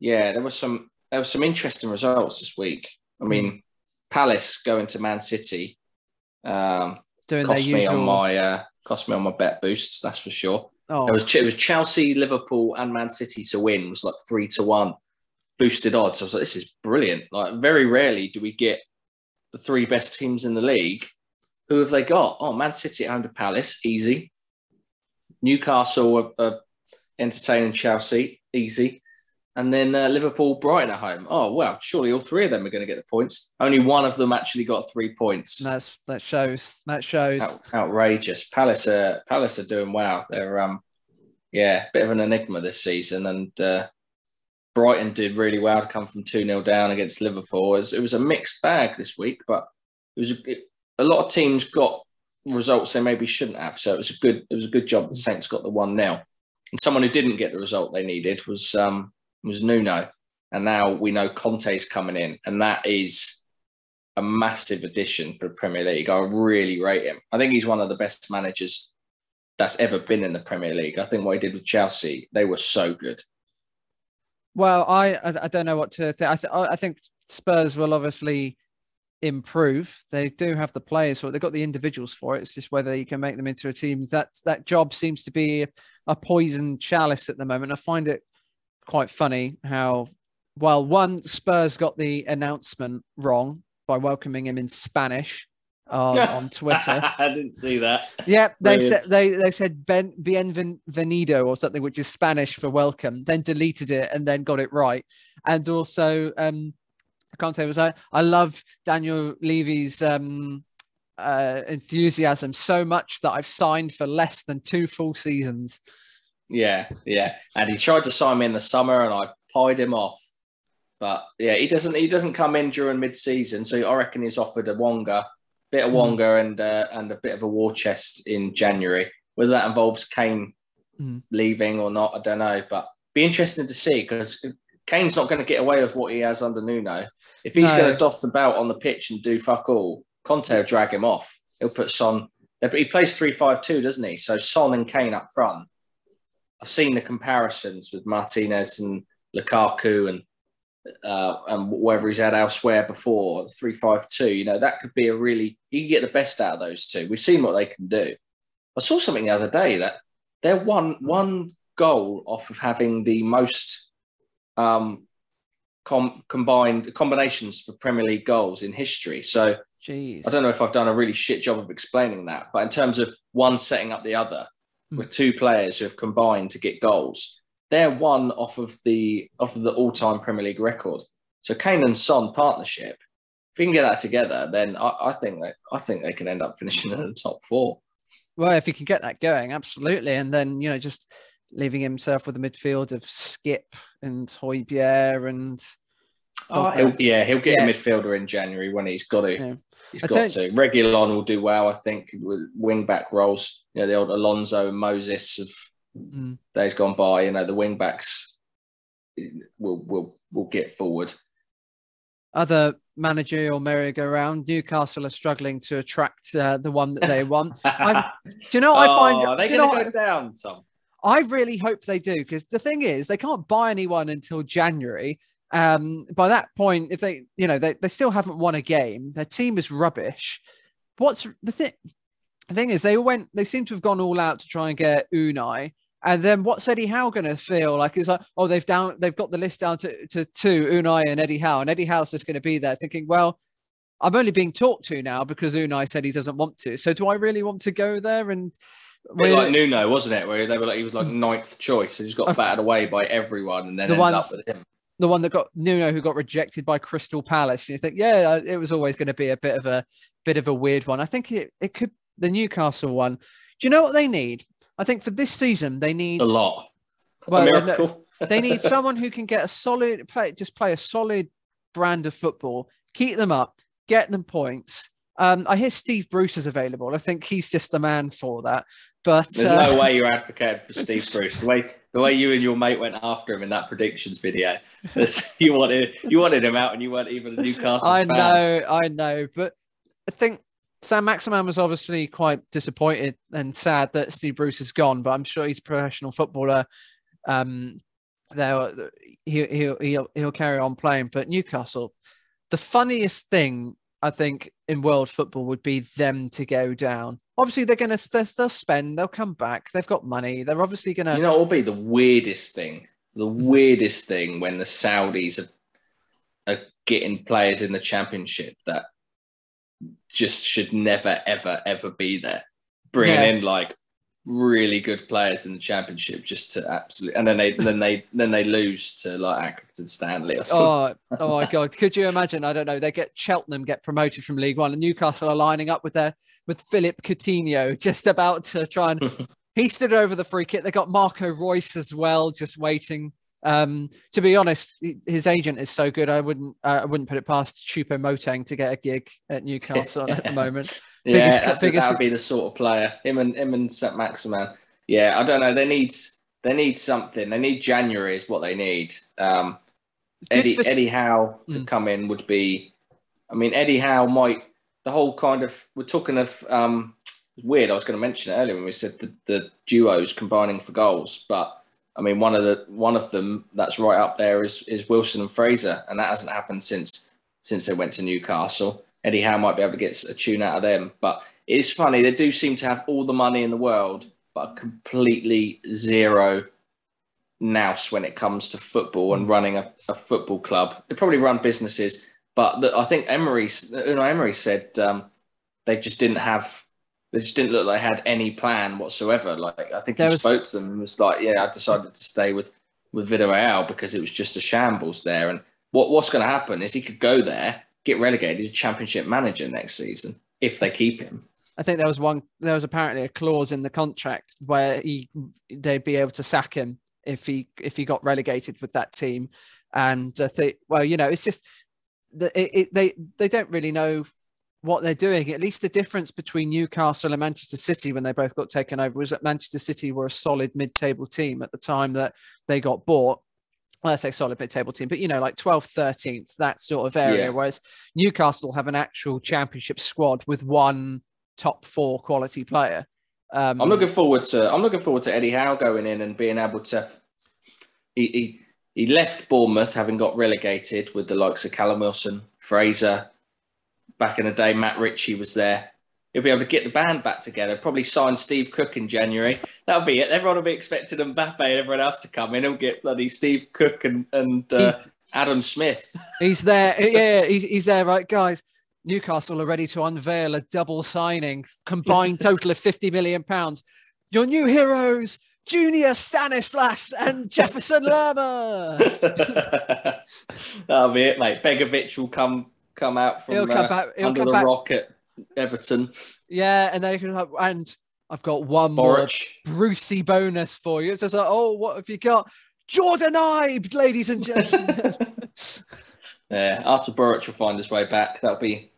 B: yeah, there was some there were some interesting results this week. I hmm. mean, Palace going to Man City um, Doing cost me usual... on my uh, cost me on my bet boosts. That's for sure. Oh. It was it was Chelsea, Liverpool, and Man City to win. It was like three to one boosted odds. I was like, this is brilliant. Like very rarely do we get the three best teams in the league. Who have they got? Oh, Man City under Palace, easy. Newcastle are, are entertaining Chelsea, easy and then uh, Liverpool, Brighton at home. Oh well, surely all three of them are going to get the points. Only one of them actually got three points.
A: That's that shows. That shows.
B: Out, outrageous. Palace are Palace are doing well. They're um, yeah, bit of an enigma this season, and uh, Brighton did really well to come from two 0 down against Liverpool. It was, it was, a mixed bag this week, but it was a, it, a lot of teams got results they maybe shouldn't have. So it was a good it was a good job the Saints got the one 0 and someone who didn't get the result they needed was um, was Nuno, and now we know Conte's coming in, and that is a massive addition for the Premier League. I really rate him. I think he's one of the best managers that's ever been in the Premier League. I think what he did with Chelsea, they were so good.
A: Well, I I don't know what to think. I, th- I think Spurs will obviously improve. They do have the players for it. They've got the individuals for it. It's just whether you can make them into a team. That that job seems to be a poison chalice at the moment. I find it quite funny how well one Spurs got the announcement wrong by welcoming him in Spanish on, on Twitter.
B: I didn't see that.
A: Yeah, they said they they said ben, bienvenido or something, which is Spanish for welcome. Then deleted it and then got it right. And also, um, I can't say was I. I love Daniel Levy's um, uh, enthusiasm so much that I've signed for less than two full seasons.
B: Yeah, yeah. And he tried to sign me in the summer, and I pied him off. But yeah, he doesn't. He doesn't come in during mid-season, so I reckon he's offered a Wonga, bit of hmm. Wonga, mm. and uh, and a bit of a war chest in January. Whether that involves Kane mm. leaving or not, I don't know. But be interesting to see because Kane's not going to get away with what he has under Nuno. If he's no. going to doff the belt on the pitch and do fuck all, Conte will drag him off. He'll put Son. He plays three-five-two, doesn't he? So Son and Kane up front I've seen the comparisons with Martinez and Lukaku and uh, and whatever he's had elsewhere before, three five two. You know that could be a really you can get the best out of those two. We've seen what they can do. I saw something the other day that they're one one goal off of having the most um, com- combined combinations for Premier League goals in history. So
A: Jeez.
B: I don't know if I've done a really shit job of explaining that, but in terms of one setting up the other, mm. with two players who have combined to get goals. They're one off of the off of the all-time Premier League record. So Kane and Son partnership, if we can get that together, then I, I think that I think they can end up finishing in the top four.
A: Well, if he can get that going, absolutely, and then you know just leaving himself with a midfield of Skip and Højbjerg and
B: Oh, he'll, yeah, he'll get yeah. a midfielder in January when he's got to. Yeah. He's I got to. Reguilon will do well, I think, with wing back roles. You know, the old Alonso and Moses of mm. days gone by. You know, the wing backs will will will get forward.
A: Other managerial merry-go-round, Newcastle are struggling to attract uh, the one that they want. I, do you know? I find.
B: Oh, they going to go down, Tom.
A: I really hope they do because the thing is, they can't buy anyone until January. Um, by that point, if they, you know, they, they still haven't won a game, their team is rubbish. What's the thing? The thing is, they went, they seem to have gone all out to try and get Unai. And then what's Eddie Howe going to feel like? Is like, oh, they've down, they've got the list down to, to two, Unai and Eddie Howe, and Eddie Howe's just going to be there thinking, well, I'm only being talked to now because Unai said he doesn't want to. So do I really want to go there? And
B: like Nuno, wasn't it? Where they were like he was like ninth choice, and he just got battered away by everyone, and then the ended one, up with him
A: the one that got Nuno who got rejected by Crystal Palace. And you think, yeah, it was always going to be a bit of a bit of a weird one. I think it, it could the Newcastle one. Do you know what they need? I think for this season they need
B: a lot.
A: Well, they need someone who can get a solid play, just play a solid brand of football, keep them up, get them points. Um, I hear Steve Bruce is available. I think he's just the man for that. But
B: there's uh, no way you're advocating for Steve Bruce. The way the way you and your mate went after him in that predictions video, you wanted you wanted him out, and you weren't even a Newcastle.
A: I fan. know, I know, but I think Saint-Maximin was obviously quite disappointed and sad that Steve Bruce is gone. But I'm sure he's a professional footballer. Um, there, he, he'll he'll he'll carry on playing. But Newcastle, the funniest thing I think in world football would be them to go down. Obviously, they're going to they'll spend, they'll come back. They've got money. They're obviously going to.
B: You know, it'll be the weirdest thing. The weirdest thing when the Saudis are, are getting players in the championship that just should never, ever, ever be there. Bringing yeah. in like really good players in the championship just to absolutely, and then they then they then they lose to like Accrington Stanley or something.
A: Oh, oh my God! Could you imagine? I don't know. They get Cheltenham get promoted from League One, and Newcastle are lining up with their with Philippe Coutinho just about to try and. he stood over the free kick. They got Marco Reus as well, just waiting. Um, to be honest, his agent is so good. I wouldn't uh, I wouldn't put it past Choupo-Moting to get a gig at Newcastle at the moment.
B: Yeah, biggest, biggest... that would be the sort of player. Him and him and St Maximin. Yeah, I don't know. They need they need something. They need January is what they need. Um, Eddie for... Eddie Howe to mm. come in would be. I mean, Eddie Howe might the whole kind of. We're talking of. Um, weird. I was going to mention it earlier when we said the, the duos combining for goals, but I mean, one of the one of them that's right up there is is Wilson and Fraser, and that hasn't happened since since they went to Newcastle. Eddie Howe might be able to get a tune out of them. But it's funny, they do seem to have all the money in the world, but completely zero nous when it comes to football and running a, a football club. They probably run businesses, but the, I think Emery, Unai Emery said um, they just didn't have, they just didn't look like they had any plan whatsoever. Like I think he was... spoke to them and was like, "Yeah, I decided to stay with with Villarreal because it was just a shambles there." And what what's going to happen is he could go there get relegated championship manager next season if they keep him.
A: I think there was one. There was apparently a clause in the contract where he they'd be able to sack him if he if he got relegated with that team. And I think, well, you know, it's just that it, it, they they don't really know what they're doing. At least the difference between Newcastle and Manchester City when they both got taken over was that Manchester City were a solid mid-table team at the time that they got bought, well, I say solid mid-table team, but you know, like 12th, 13th, that sort of area. Yeah. Whereas Newcastle have an actual championship squad with one top four quality player.
B: Um, I'm looking forward to I'm looking forward to Eddie Howe going in and being able to. He, he he left Bournemouth having got relegated with the likes of Callum Wilson, Fraser. Back in the day, Matt Ritchie was there he'll be able to get the band back together. Probably sign Steve Cook in January. That'll be it. Everyone will be expecting Mbappe and everyone else to come in. He'll get bloody Steve Cook and and uh, Adam Smith.
A: He's there. Yeah, he's, he's there, right, guys. Newcastle are ready to unveil a double signing, combined total of fifty million pounds. Your new heroes, Junior Stanislas and Jefferson Lerma.
B: That'll be it, mate. Begovic will come come out from he'll come uh, back, he'll under come the back. rocket. Everton.
A: Yeah, and they can have, and I've got one more Brucey bonus for you. It's just like, oh, what have you got? Jordan Ibe, ladies and gentlemen.
B: yeah, Artur Boruc will find his way back. That'll be,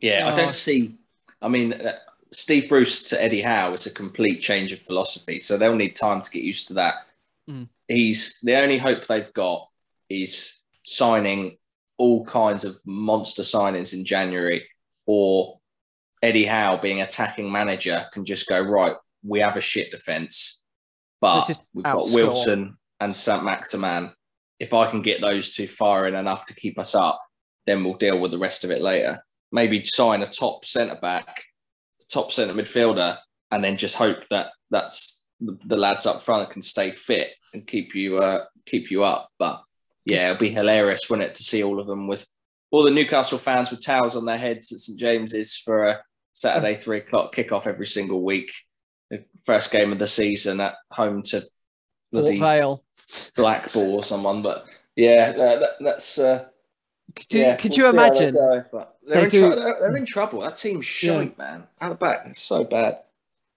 B: yeah. Oh. I don't see. I mean, uh, Steve Bruce to Eddie Howe is a complete change of philosophy, so they'll need time to get used to that. Mm. He's the only hope they've got is signing all kinds of monster signings in January or Eddie Howe being attacking manager can just go right. We have a shit defense, but we've got Wilson and Saint Maximin. If I can get those two firing enough to keep us up, then we'll deal with the rest of it later. Maybe sign a top centre back, top centre midfielder, and then just hope that that's the, lads up front can stay fit and keep you uh, keep you up. But yeah, it'll be hilarious, wouldn't it, to see all of them with all the Newcastle fans with towels on their heads at St James's for a Saturday three o'clock kickoff every single week. The first game of the season at home to
A: bloody Vale.
B: Blackpool or someone. But yeah, that, that's. Uh,
A: could you, yeah, could we'll you imagine?
B: Go, they're, in do... they're, they're, in trouble. That team's shite, yeah. man. Out the back, it's so bad.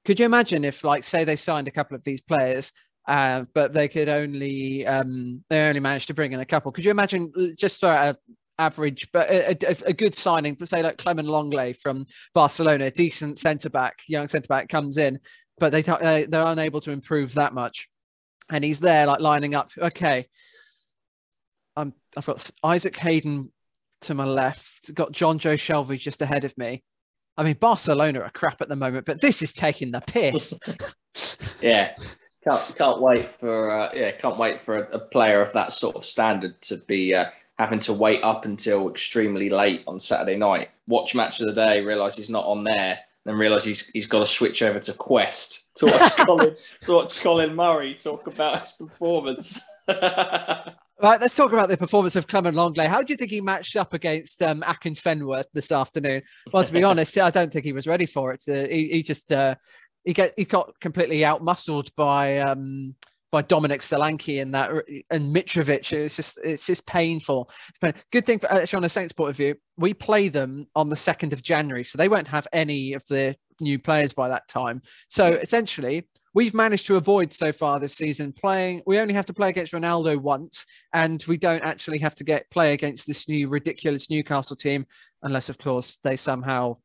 A: Could you imagine if, like, say they signed a couple of these players, uh, but they could only um, they only managed to bring in a couple? Could you imagine just for a average, but a, a, a good signing, say like Clement Lenglet from Barcelona, decent centre back, young centre back comes in, but they they're unable to improve that much, and he's there like lining up. Okay, I'm I've got Isaac Hayden to my left, got Jonjo Shelvey just ahead of me. I mean, Barcelona are crap at the moment, but this is taking the piss.
B: yeah, can't can't wait for uh, yeah, can't wait for a, a, player of that sort of standard to be uh, having to wait up until extremely late on Saturday night, watch match of the day, realise he's not on there, then realise he's he's got to switch over to Quest to watch Colin to watch Colin Murray talk about his performance.
A: Right, let's talk about the performance of Clement Lenglet. How do you think he matched up against um, Akinfenwa this afternoon? Well, to be honest, I don't think he was ready for it. Uh, he, he, just uh, he get he got completely outmuscled by um by Dominic Solanke in that and Mitrovic. It's just it's just painful. Good thing for actually on a Saints point of view, we play them on the second of January, so they won't have any of the new players by that time. So essentially, we've managed to avoid so far this season playing. We only have to play against Ronaldo once, and we don't actually have to get play against this new ridiculous Newcastle team, unless of course they somehow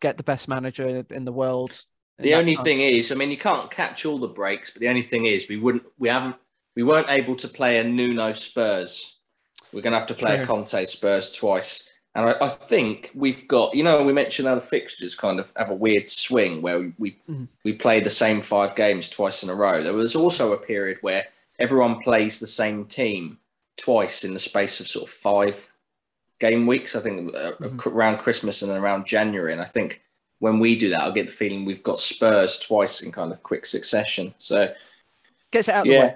A: get the best manager in the world
B: the only time. thing is, I mean, you can't catch all the breaks, but the only thing is, we wouldn't, we haven't, we weren't able to play a Nuno Spurs. We're going to have to play True. a Conte Spurs twice. And I, I, think we've got, you know, we mentioned how the fixtures kind of have a weird swing where we we, mm. we play the same five games twice in a row. There was also a period where everyone plays the same team twice in the space of sort of five game weeks. I think uh, mm-hmm. around Christmas and around January. And I think when we do that, I'll get the feeling we've got Spurs twice in kind of quick succession. So
A: gets it out yeah, the way.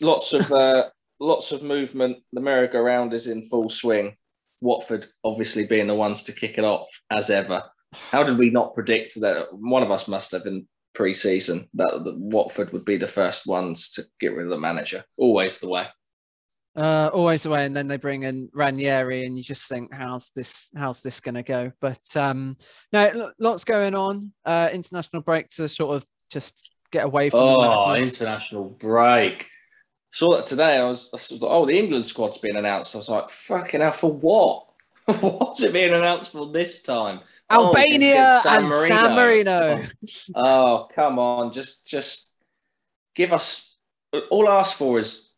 B: Lots of uh, lots of movement. The merry-go-round is in full swing. Watford obviously being the ones to kick it off as ever. How did we not predict that? One of us must have in pre-season that Watford would be the first ones to get rid of the manager. Always the way.
A: Uh, always away, and then they bring in Ranieri, and you just think, how's this? How's this going to go? But um, no, lots going on. Uh, international break to sort of just get away from.
B: Oh, international break! Saw that today. I was, I was like, oh, the England squad's been announced. I was like, fucking hell, for what? What's it being announced for this time?
A: Albania oh, San and San Marino.
B: oh, come on, just just give us. All I ask for is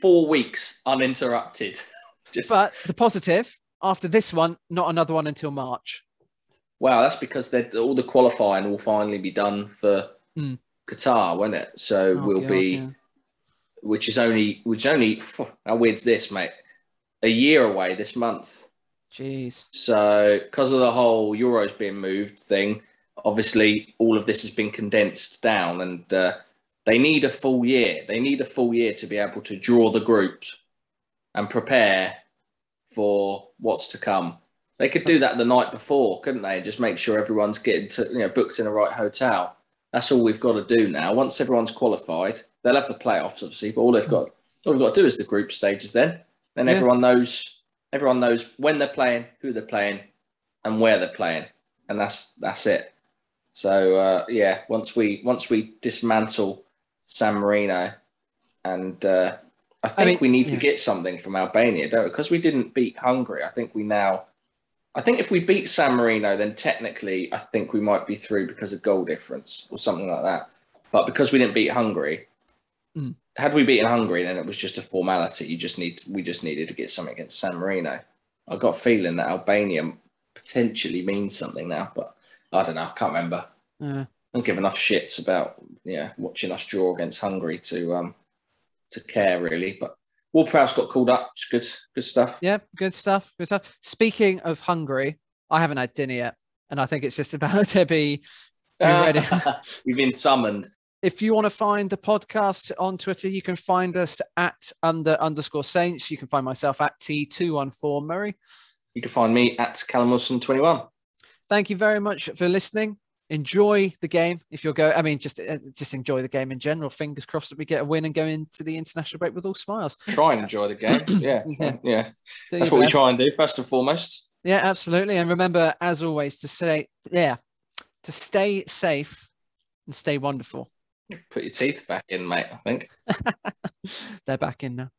B: four weeks uninterrupted.
A: Just... But the positive after this one, not another one until March.
B: Wow, that's because all the qualifying will finally be done for mm. Qatar, won't it? So oh, we'll God, be, yeah. which is only, which only, how weird's this, mate? A year away this month.
A: Jeez.
B: So because of the whole Euros being moved thing, obviously all of this has been condensed down, and uh, they need a full year. They need a full year to be able to draw the groups and prepare for what's to come. They could do that the night before, couldn't they? Just make sure everyone's getting to, you know, booked in the right hotel. That's all we've got to do now. Once everyone's qualified, they'll have the playoffs, obviously, but all they've got, all we've got to do is the group stages. Then, then yeah. everyone knows, everyone knows when they're playing, who they're playing, and where they're playing, and that's that's it. So uh, yeah, once we once we dismantle San Marino, and uh, I think I mean, we need yeah. to get something from Albania, don't we? Because we didn't beat Hungary. I think we now. I think if we beat San Marino, then technically I think we might be through because of goal difference or something like that. But because we didn't beat Hungary, mm. had we beaten Hungary, then it was just a formality. You just need we just needed to get something against San Marino. I got a feeling that Albania potentially means something now, but I don't know. I can't remember. Yeah don't give enough shits about yeah watching us draw against Hungary to um to care really. But Ward Prowse got called up. It's good, good stuff.
A: Yeah, good stuff. Good stuff. Speaking of Hungary, I haven't had dinner yet, and I think it's just about to be, be ready.
B: We've been summoned.
A: If you want to find the podcast on Twitter, you can find us at under underscore Saints. You can find myself at T214 Murray.
B: You can find me at Callum Wilson 21.
A: Thank you very much for listening enjoy the game if you're going. I mean, just uh, just enjoy the game in general. Fingers crossed that we get a win and go into the international break with all smiles.
B: Try and enjoy the game. Yeah, yeah, yeah. That's what best. we try and do first and foremost.
A: Yeah, absolutely. And remember, as always, to say, yeah, to stay safe and stay wonderful.
B: Put your teeth back in, mate. I think
A: they're back in now.